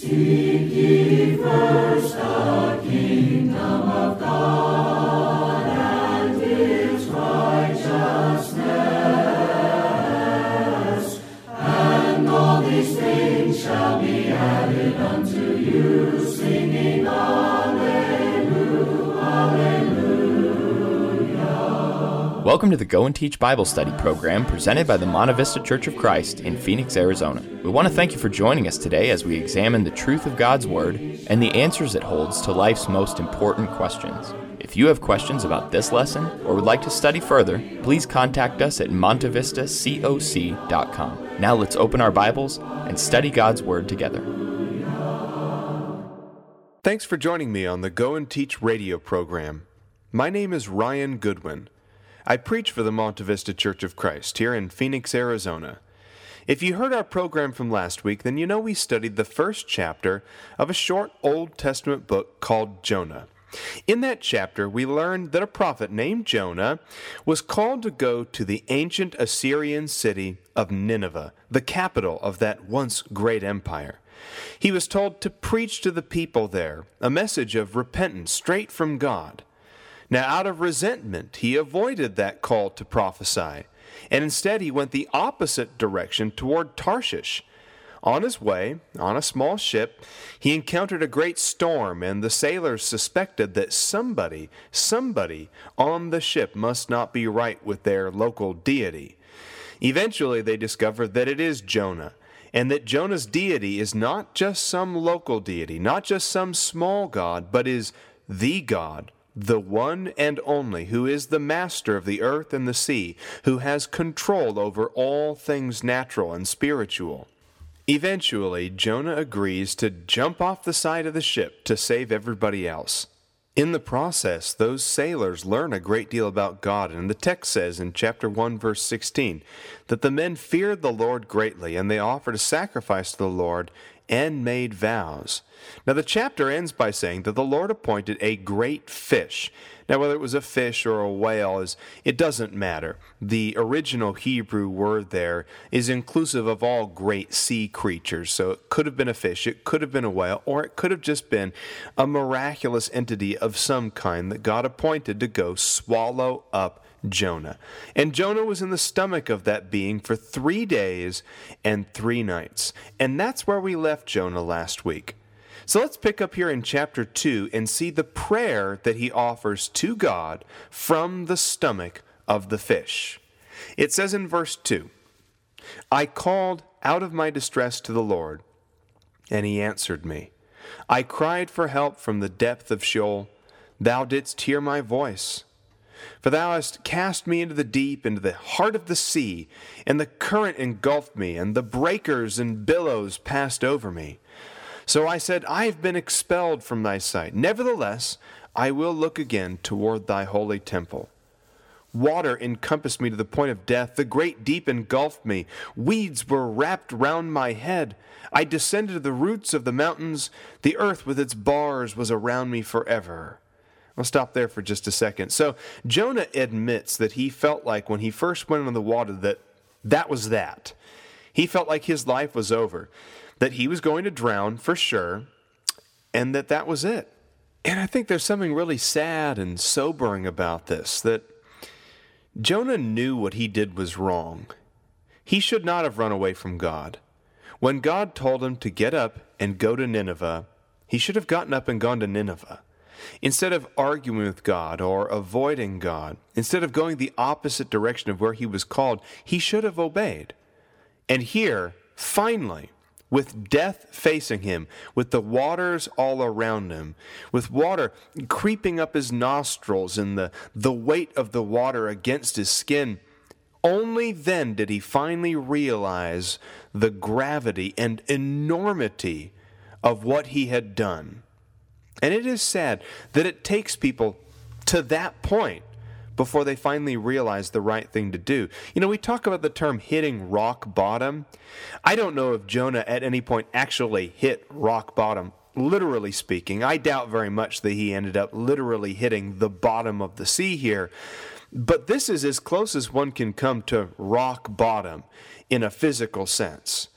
Seek ye first the kingdom of God. Welcome to the Go and Teach Bible Study program presented by the Monte Vista Church of Christ in Phoenix, Arizona. We want to thank you for joining us today as we examine the truth of God's Word and the answers it holds to life's most important questions. If you have questions about this lesson or would like to study further, please contact us at montevistacoc.com. Now let's open our Bibles and study God's Word together. Thanks for joining me on the Go and Teach radio program. My name is Ryan Goodwin. I preach for the Monte Vista Church of Christ here in Phoenix, Arizona. If you heard our program from last week, then you know we studied the first chapter of a short Old Testament book called Jonah. In that chapter, we learned that a prophet named Jonah was called to go to the ancient Assyrian city of Nineveh, the capital of that once great empire. He was told to preach to the people there a message of repentance straight from God. Now, out of resentment, he avoided that call to prophesy, and instead he went the opposite direction toward Tarshish. On his way, on a small ship, he encountered a great storm, and the sailors suspected that somebody, somebody on the ship must not be right with their local deity. Eventually, they discovered that it is Jonah, and that Jonah's deity is not just some local deity, not just some small god, but is the God the one and only, who is the master of the earth and the sea, who has control over all things natural and spiritual. Eventually, Jonah agrees to jump off the side of the ship to save everybody else. In the process, those sailors learn a great deal about God, and the text says in chapter 1, verse 16, that the men feared the Lord greatly, and they offered a sacrifice to the Lord and made vows. Now, the chapter ends by saying that the Lord appointed a great fish. Now, whether it was a fish or a whale, is it doesn't matter. The original Hebrew word there is inclusive of all great sea creatures. So it could have been a fish, it could have been a whale, or it could have just been a miraculous entity of some kind that God appointed to go swallow up Jonah. And Jonah was in the stomach of that being for three days and three nights. And that's where we left Jonah last week. So let's pick up here in chapter 2 and see the prayer that he offers to God from the stomach of the fish. It says in verse 2 I called out of my distress to the Lord, and he answered me. I cried for help from the depth of Sheol. Thou didst hear my voice. For thou hast cast me into the deep, into the heart of the sea, and the current engulfed me, and the breakers and billows passed over me. So I said, I have been expelled from thy sight. Nevertheless, I will look again toward thy holy temple. Water encompassed me to the point of death. The great deep engulfed me. Weeds were wrapped round my head. I descended to the roots of the mountains. The earth with its bars was around me forever. I'll stop there for just a second. So Jonah admits that he felt like when he first went into the water that that was that. He felt like his life was over, that he was going to drown for sure, and that that was it. And I think there's something really sad and sobering about this that Jonah knew what he did was wrong. He should not have run away from God. When God told him to get up and go to Nineveh, he should have gotten up and gone to Nineveh. Instead of arguing with God or avoiding God, instead of going the opposite direction of where he was called, he should have obeyed. And here, finally, with death facing him, with the waters all around him, with water creeping up his nostrils and the, the weight of the water against his skin, only then did he finally realize the gravity and enormity of what he had done. And it is sad that it takes people to that point before they finally realize the right thing to do. You know, we talk about the term hitting rock bottom. I don't know if Jonah at any point actually hit rock bottom, literally speaking. I doubt very much that he ended up literally hitting the bottom of the sea here. But this is as close as one can come to rock bottom in a physical sense.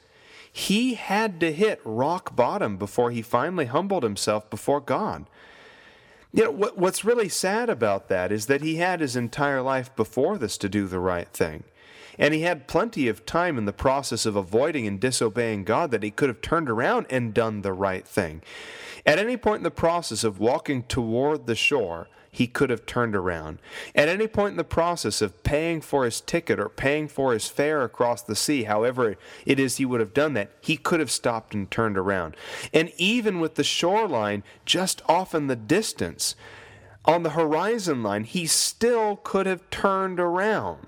He had to hit rock bottom before he finally humbled himself before God. You know, what, what's really sad about that is that he had his entire life before this to do the right thing. And he had plenty of time in the process of avoiding and disobeying God that he could have turned around and done the right thing. At any point in the process of walking toward the shore, he could have turned around. At any point in the process of paying for his ticket or paying for his fare across the sea, however it is he would have done that, he could have stopped and turned around. And even with the shoreline just off in the distance, on the horizon line, he still could have turned around.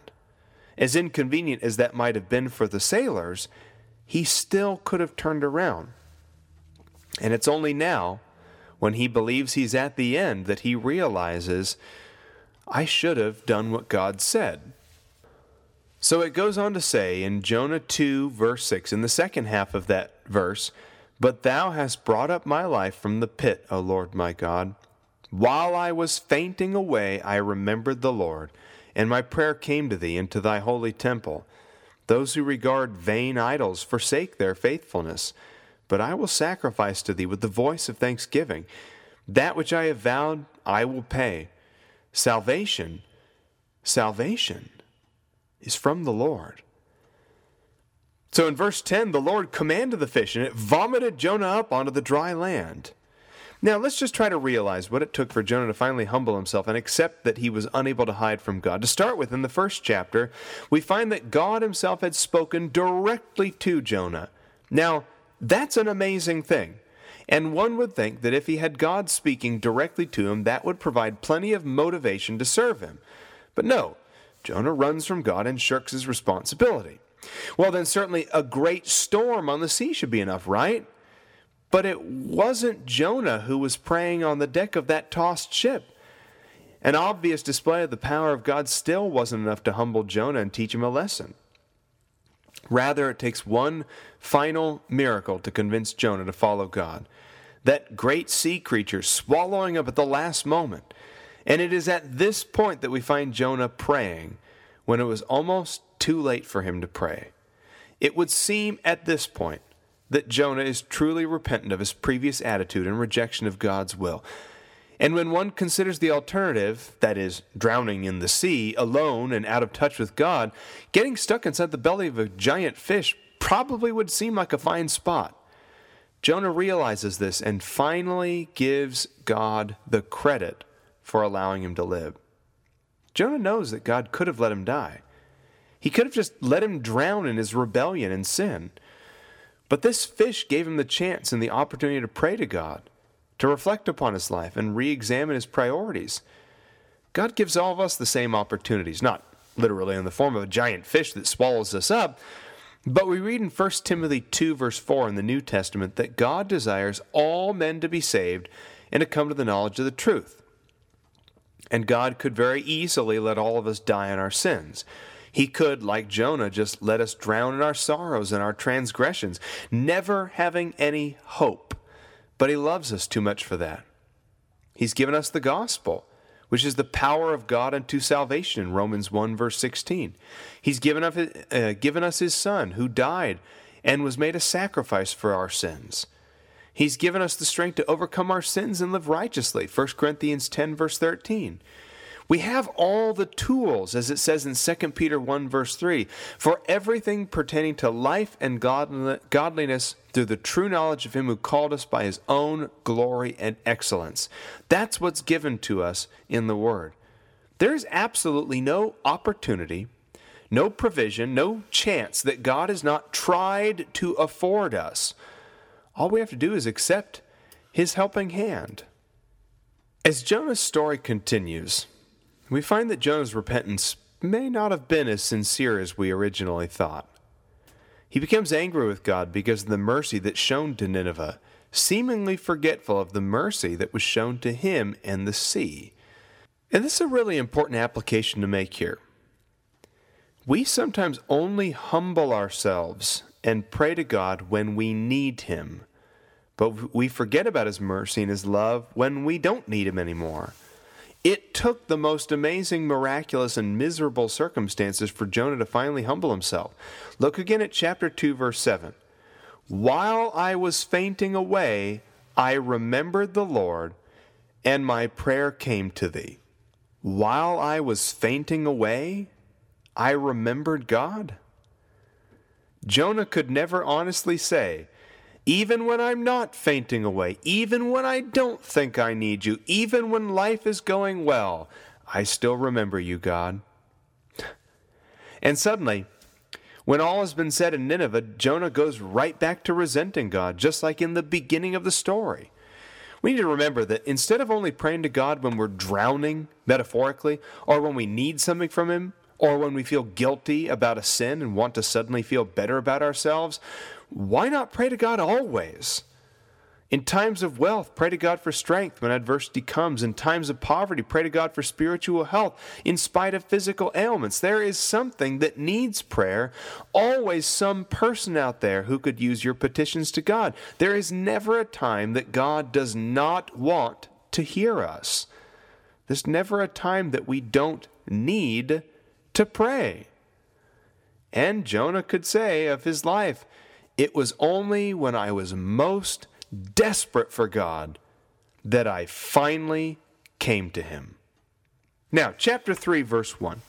As inconvenient as that might have been for the sailors, he still could have turned around. And it's only now, when he believes he's at the end, that he realizes, I should have done what God said. So it goes on to say in Jonah 2, verse 6, in the second half of that verse, But thou hast brought up my life from the pit, O Lord my God. While I was fainting away, I remembered the Lord, and my prayer came to thee into thy holy temple. Those who regard vain idols forsake their faithfulness but I will sacrifice to thee with the voice of thanksgiving. That which I have vowed, I will pay. Salvation, salvation is from the Lord. So in verse 10, the Lord commanded the fish, and it vomited Jonah up onto the dry land. Now, let's just try to realize what it took for Jonah to finally humble himself and accept that he was unable to hide from God. To start with, in the first chapter, we find that God himself had spoken directly to Jonah. Now, that's an amazing thing. And one would think that if he had God speaking directly to him, that would provide plenty of motivation to serve him. But no, Jonah runs from God and shirks his responsibility. Well, then certainly a great storm on the sea should be enough, right? But it wasn't Jonah who was praying on the deck of that tossed ship. An obvious display of the power of God still wasn't enough to humble Jonah and teach him a lesson. Rather, it takes one final miracle to convince Jonah to follow God. That great sea creature swallowing up at the last moment. And it is at this point that we find Jonah praying when it was almost too late for him to pray. It would seem at this point that Jonah is truly repentant of his previous attitude and rejection of God's will. And when one considers the alternative, that is, drowning in the sea, alone and out of touch with God, getting stuck inside the belly of a giant fish probably would seem like a fine spot. Jonah realizes this and finally gives God the credit for allowing him to live. Jonah knows that God could have let him die. He could have just let him drown in his rebellion and sin. But this fish gave him the chance and the opportunity to pray to God to reflect upon his life and re examine his priorities. God gives all of us the same opportunities, not literally in the form of a giant fish that swallows us up, but we read in 1 Timothy 2, verse 4 in the New Testament that God desires all men to be saved and to come to the knowledge of the truth. And God could very easily let all of us die in our sins. He could, like Jonah, just let us drown in our sorrows and our transgressions, never having any hope but He loves us too much for that. He's given us the gospel, which is the power of God unto salvation Romans 1, verse 16. He's given, up, uh, given us His Son, who died and was made a sacrifice for our sins. He's given us the strength to overcome our sins and live righteously. 1 Corinthians 10, verse 13. We have all the tools, as it says in 2 Peter 1, verse 3, for everything pertaining to life and godliness through the true knowledge of Him who called us by His own glory and excellence. That's what's given to us in the Word. There's absolutely no opportunity, no provision, no chance that God has not tried to afford us. All we have to do is accept His helping hand. As Jonah's story continues, we find that Jonah's repentance may not have been as sincere as we originally thought. He becomes angry with God because of the mercy that's shown to Nineveh, seemingly forgetful of the mercy that was shown to him and the sea. And this is a really important application to make here. We sometimes only humble ourselves and pray to God when we need Him, but we forget about His mercy and His love when we don't need Him anymore. It took the most amazing, miraculous, and miserable circumstances for Jonah to finally humble himself. Look again at chapter 2, verse 7. While I was fainting away, I remembered the Lord, and my prayer came to thee. While I was fainting away, I remembered God. Jonah could never honestly say, even when I'm not fainting away, even when I don't think I need you, even when life is going well, I still remember you, God. And suddenly, when all has been said in Nineveh, Jonah goes right back to resenting God, just like in the beginning of the story. We need to remember that instead of only praying to God when we're drowning, metaphorically, or when we need something from Him, or when we feel guilty about a sin and want to suddenly feel better about ourselves, why not pray to God always? In times of wealth, pray to God for strength when adversity comes. In times of poverty, pray to God for spiritual health in spite of physical ailments. There is something that needs prayer, always some person out there who could use your petitions to God. There is never a time that God does not want to hear us. There's never a time that we don't need to pray. And Jonah could say of his life, It was only when I was most desperate for God that I finally came to him. Now, chapter 3, verse 1.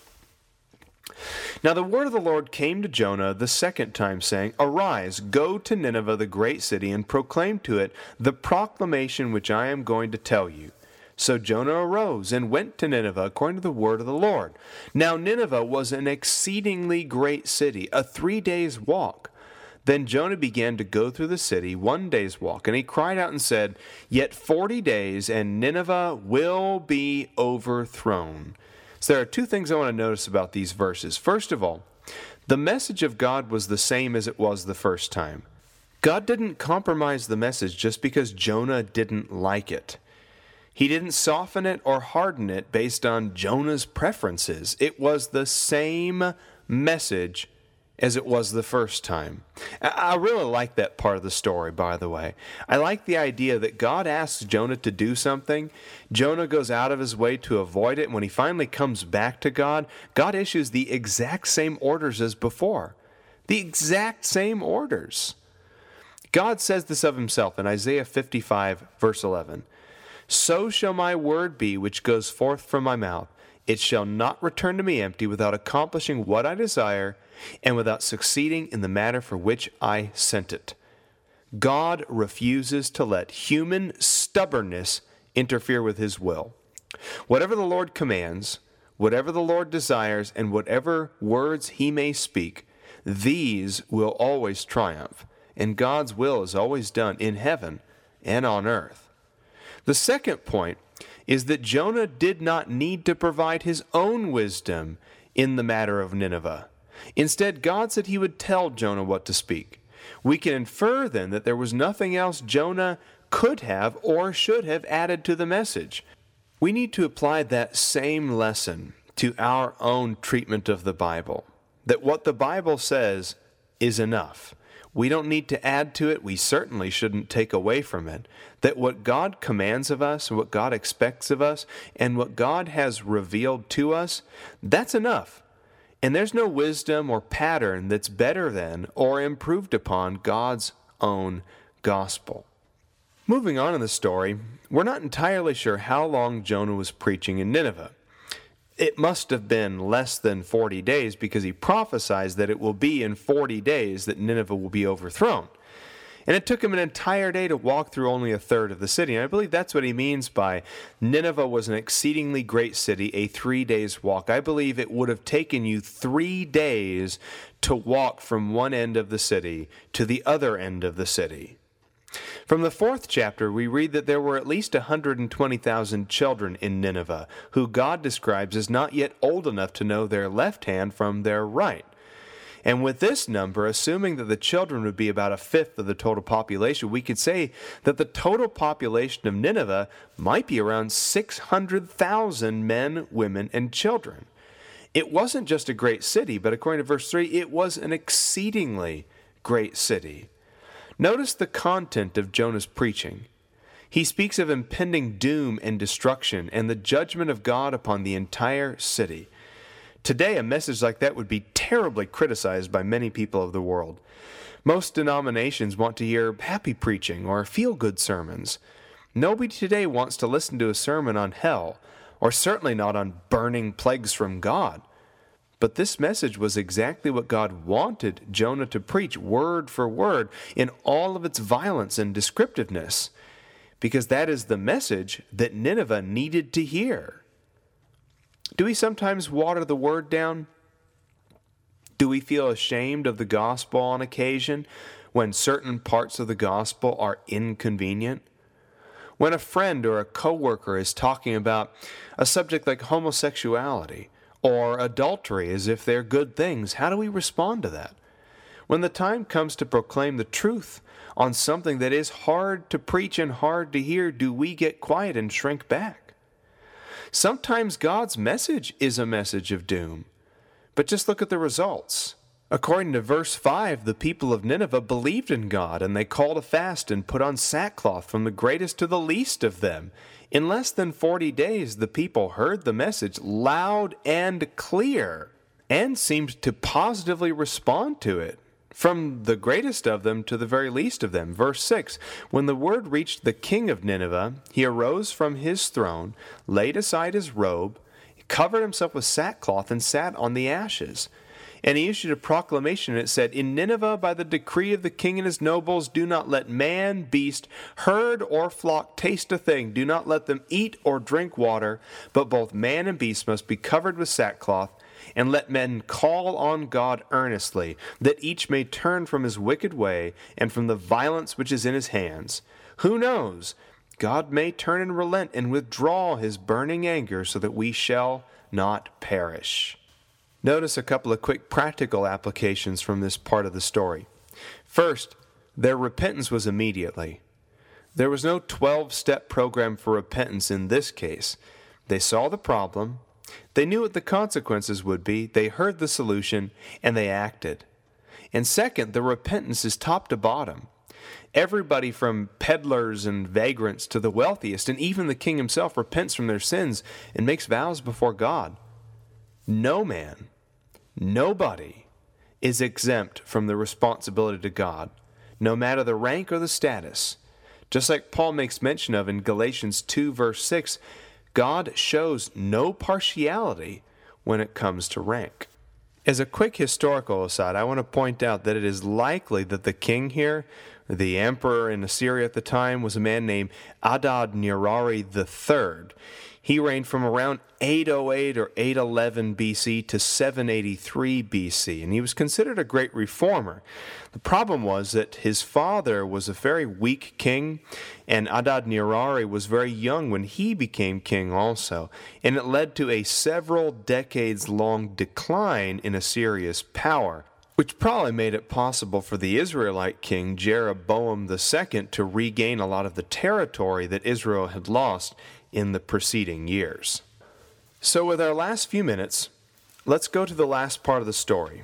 Now the word of the Lord came to Jonah the second time, saying, Arise, go to Nineveh, the great city, and proclaim to it the proclamation which I am going to tell you. So Jonah arose and went to Nineveh according to the word of the Lord. Now Nineveh was an exceedingly great city, a three days' walk. Then Jonah began to go through the city one day's walk, and he cried out and said, Yet forty days, and Nineveh will be overthrown. So there are two things I want to notice about these verses. First of all, the message of God was the same as it was the first time. God didn't compromise the message just because Jonah didn't like it. He didn't soften it or harden it based on Jonah's preferences. It was the same message as it was the first time. I really like that part of the story, by the way. I like the idea that God asks Jonah to do something. Jonah goes out of his way to avoid it. And when he finally comes back to God, God issues the exact same orders as before. The exact same orders. God says this of himself in Isaiah 55, verse 11. So shall my word be which goes forth from my mouth. It shall not return to me empty without accomplishing what I desire and without succeeding in the matter for which I sent it. God refuses to let human stubbornness interfere with his will. Whatever the Lord commands, whatever the Lord desires, and whatever words he may speak, these will always triumph, and God's will is always done in heaven and on earth. The second point is that Jonah did not need to provide his own wisdom in the matter of Nineveh. Instead, God said he would tell Jonah what to speak. We can infer then that there was nothing else Jonah could have or should have added to the message. We need to apply that same lesson to our own treatment of the Bible. That what the Bible says is enough. We don't need to add to it. We certainly shouldn't take away from it. That what God commands of us, what God expects of us, and what God has revealed to us, that's enough. And there's no wisdom or pattern that's better than or improved upon God's own gospel. Moving on in the story, we're not entirely sure how long Jonah was preaching in Nineveh it must have been less than 40 days because he prophesies that it will be in 40 days that Nineveh will be overthrown. And it took him an entire day to walk through only a third of the city. And I believe that's what he means by Nineveh was an exceedingly great city, a three days walk. I believe it would have taken you three days to walk from one end of the city to the other end of the city. From the fourth chapter, we read that there were at least 120,000 children in Nineveh, who God describes as not yet old enough to know their left hand from their right. And with this number, assuming that the children would be about a fifth of the total population, we could say that the total population of Nineveh might be around 600,000 men, women, and children. It wasn't just a great city, but according to verse 3, it was an exceedingly great city. Notice the content of Jonah's preaching. He speaks of impending doom and destruction and the judgment of God upon the entire city. Today, a message like that would be terribly criticized by many people of the world. Most denominations want to hear happy preaching or feel good sermons. Nobody today wants to listen to a sermon on hell, or certainly not on burning plagues from God. But this message was exactly what God wanted Jonah to preach, word for word, in all of its violence and descriptiveness, because that is the message that Nineveh needed to hear. Do we sometimes water the word down? Do we feel ashamed of the gospel on occasion when certain parts of the gospel are inconvenient? When a friend or a coworker is talking about a subject like homosexuality or adultery as if they're good things, how do we respond to that? When the time comes to proclaim the truth on something that is hard to preach and hard to hear, do we get quiet and shrink back? Sometimes God's message is a message of doom. But just look at the results. According to verse 5, the people of Nineveh believed in God, and they called a fast and put on sackcloth from the greatest to the least of them. In less than 40 days, the people heard the message loud and clear and seemed to positively respond to it. From the greatest of them to the very least of them. Verse 6 When the word reached the king of Nineveh, he arose from his throne, laid aside his robe, covered himself with sackcloth, and sat on the ashes. And he issued a proclamation, and it said, In Nineveh, by the decree of the king and his nobles, do not let man, beast, herd, or flock taste a thing. Do not let them eat or drink water, but both man and beast must be covered with sackcloth. And let men call on God earnestly, that each may turn from his wicked way and from the violence which is in his hands. Who knows? God may turn and relent and withdraw his burning anger so that we shall not perish. Notice a couple of quick practical applications from this part of the story. First, their repentance was immediately. There was no 12 step program for repentance in this case. They saw the problem, they knew what the consequences would be, they heard the solution, and they acted. And second, the repentance is top to bottom. Everybody from peddlers and vagrants to the wealthiest, and even the king himself, repents from their sins and makes vows before God. No man, nobody is exempt from the responsibility to God, no matter the rank or the status. Just like Paul makes mention of in Galatians 2, verse 6, God shows no partiality when it comes to rank. As a quick historical aside, I want to point out that it is likely that the king here the emperor in Assyria at the time was a man named Adad Nirari III. He reigned from around 808 or 811 BC to 783 BC, and he was considered a great reformer. The problem was that his father was a very weak king, and Adad Nirari was very young when he became king also, and it led to a several decades long decline in Assyria's power which probably made it possible for the Israelite king Jeroboam II to regain a lot of the territory that Israel had lost in the preceding years. So, with our last few minutes, let's go to the last part of the story.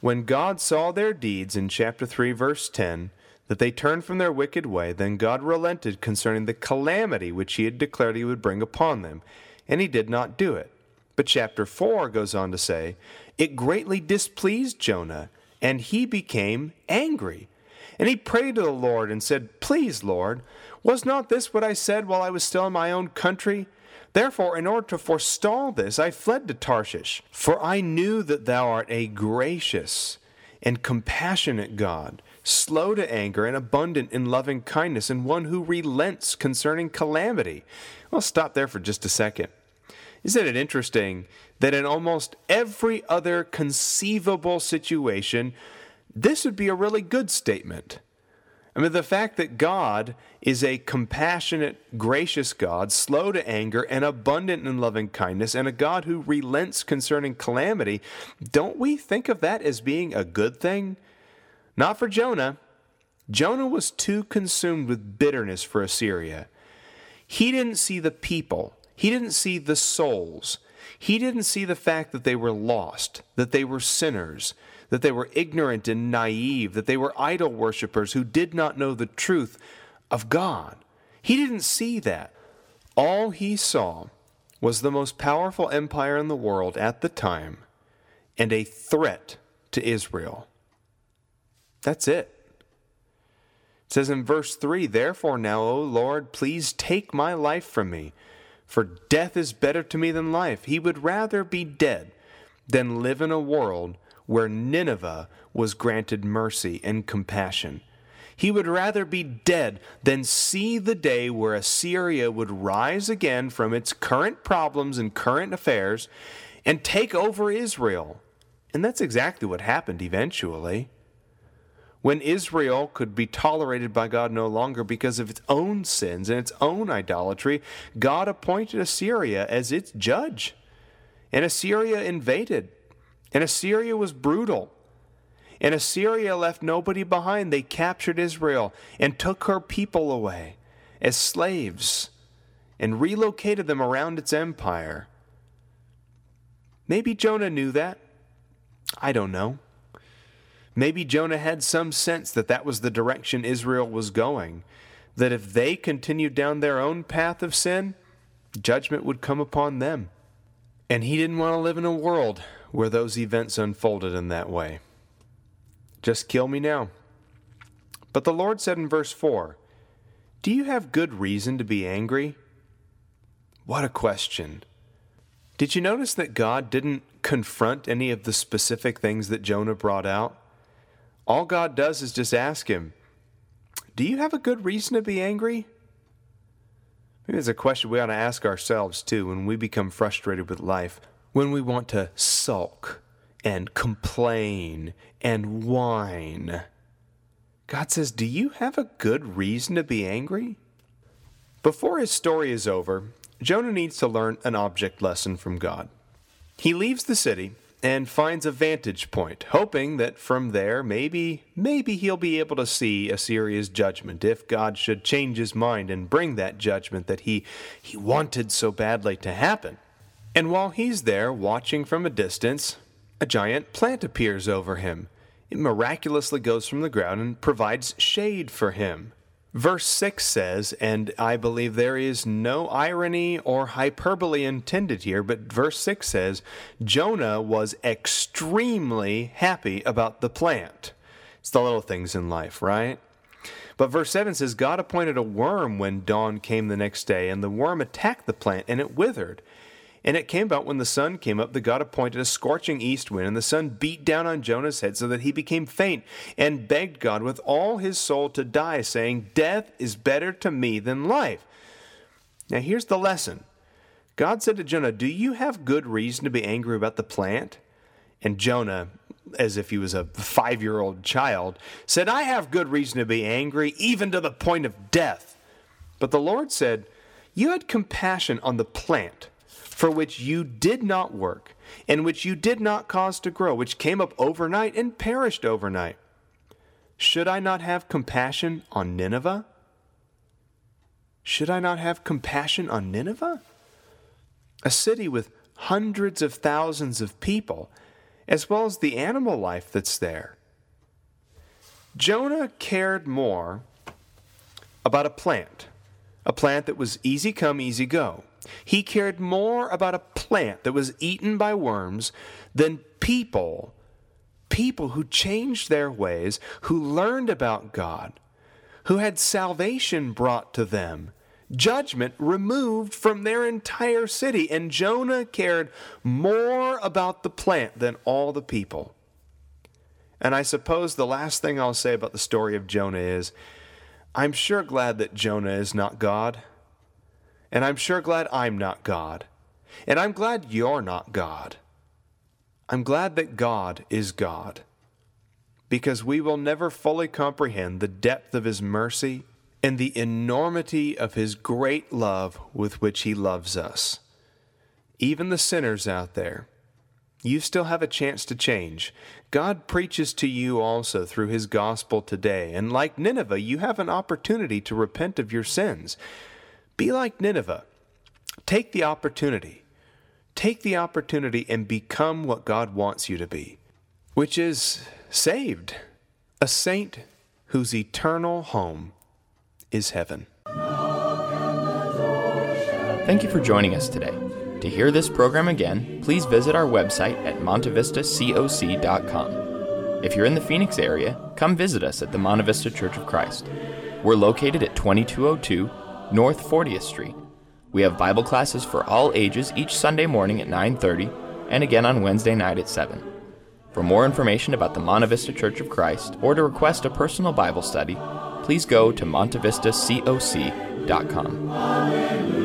When God saw their deeds in chapter 3, verse 10, that they turned from their wicked way, then God relented concerning the calamity which he had declared he would bring upon them, and he did not do it. But chapter 4 goes on to say, It greatly displeased Jonah, and he became angry. And he prayed to the Lord and said, Please, Lord, was not this what I said while I was still in my own country? Therefore, in order to forestall this, I fled to Tarshish, for I knew that thou art a gracious and compassionate God, slow to anger and abundant in loving kindness, and one who relents concerning calamity. I'll stop there for just a second. Isn't it interesting that in almost every other conceivable situation, this would be a really good statement? I mean, the fact that God is a compassionate, gracious God, slow to anger, and abundant in loving kindness, and a God who relents concerning calamity, don't we think of that as being a good thing? Not for Jonah. Jonah was too consumed with bitterness for Assyria. He didn't see the people, he didn't see the souls. He didn't see the fact that they were lost, that they were sinners, that they were ignorant and naive, that they were idol worshippers who did not know the truth of God. He didn't see that. All he saw was the most powerful empire in the world at the time and a threat to Israel. That's it. It says in verse 3 Therefore now, O Lord, please take my life from me, for death is better to me than life. He would rather be dead than live in a world where Nineveh was granted mercy and compassion. He would rather be dead than see the day where Assyria would rise again from its current problems and current affairs and take over Israel. And that's exactly what happened eventually. When Israel could be tolerated by God no longer because of its own sins and its own idolatry, God appointed Assyria as its judge. And Assyria invaded. And Assyria was brutal. And Assyria left nobody behind. They captured Israel and took her people away as slaves and relocated them around its empire. Maybe Jonah knew that. I don't know. Maybe Jonah had some sense that that was the direction Israel was going, that if they continued down their own path of sin, judgment would come upon them. And he didn't want to live in a world where those events unfolded in that way. Just kill me now. But the Lord said in verse 4 Do you have good reason to be angry? What a question. Did you notice that God didn't confront any of the specific things that Jonah brought out? All God does is just ask him, Do you have a good reason to be angry? Maybe it's a question we ought to ask ourselves too when we become frustrated with life, when we want to sulk and complain and whine. God says, Do you have a good reason to be angry? Before his story is over, Jonah needs to learn an object lesson from God. He leaves the city and finds a vantage point, hoping that from there maybe maybe he'll be able to see Assyria's judgment if God should change his mind and bring that judgment that he he wanted so badly to happen. And while he's there watching from a distance, a giant plant appears over him. It miraculously goes from the ground and provides shade for him. Verse 6 says, and I believe there is no irony or hyperbole intended here, but verse 6 says, Jonah was extremely happy about the plant. It's the little things in life, right? But verse 7 says, God appointed a worm when dawn came the next day, and the worm attacked the plant, and it withered. And it came about when the sun came up that God appointed a scorching east wind, and the sun beat down on Jonah's head so that he became faint, and begged God with all his soul to die, saying, Death is better to me than life. Now here's the lesson God said to Jonah, Do you have good reason to be angry about the plant? And Jonah, as if he was a five year old child, said, I have good reason to be angry, even to the point of death. But the Lord said, You had compassion on the plant for which you did not work, and which you did not cause to grow, which came up overnight and perished overnight. Should I not have compassion on Nineveh? Should I not have compassion on Nineveh? A city with hundreds of thousands of people, as well as the animal life that's there. Jonah cared more about a plant, a plant that was easy come, easy go. He cared more about a plant that was eaten by worms than people, people who changed their ways, who learned about God, who had salvation brought to them, judgment removed from their entire city. And Jonah cared more about the plant than all the people. And I suppose the last thing I'll say about the story of Jonah is I'm sure glad that Jonah is not God. And I'm sure glad I'm not God. And I'm glad you're not God. I'm glad that God is God. Because we will never fully comprehend the depth of His mercy and the enormity of His great love with which He loves us. Even the sinners out there, you still have a chance to change. God preaches to you also through His gospel today, and like Nineveh, you have an opportunity to repent of your sins. Be like Nineveh. Take the opportunity. Take the opportunity and become what God wants you to be, which is saved, a saint whose eternal home is heaven. Thank you for joining us today. To hear this program again, please visit our website at montevistacoc.com. If you're in the Phoenix area, come visit us at the Monte Vista Church of Christ. We're located at 2202 North 40th Street. We have Bible classes for all ages each Sunday morning at 9:30 and again on Wednesday night at 7. For more information about the Monte Vista Church of Christ or to request a personal Bible study, please go to montevistacoc.com.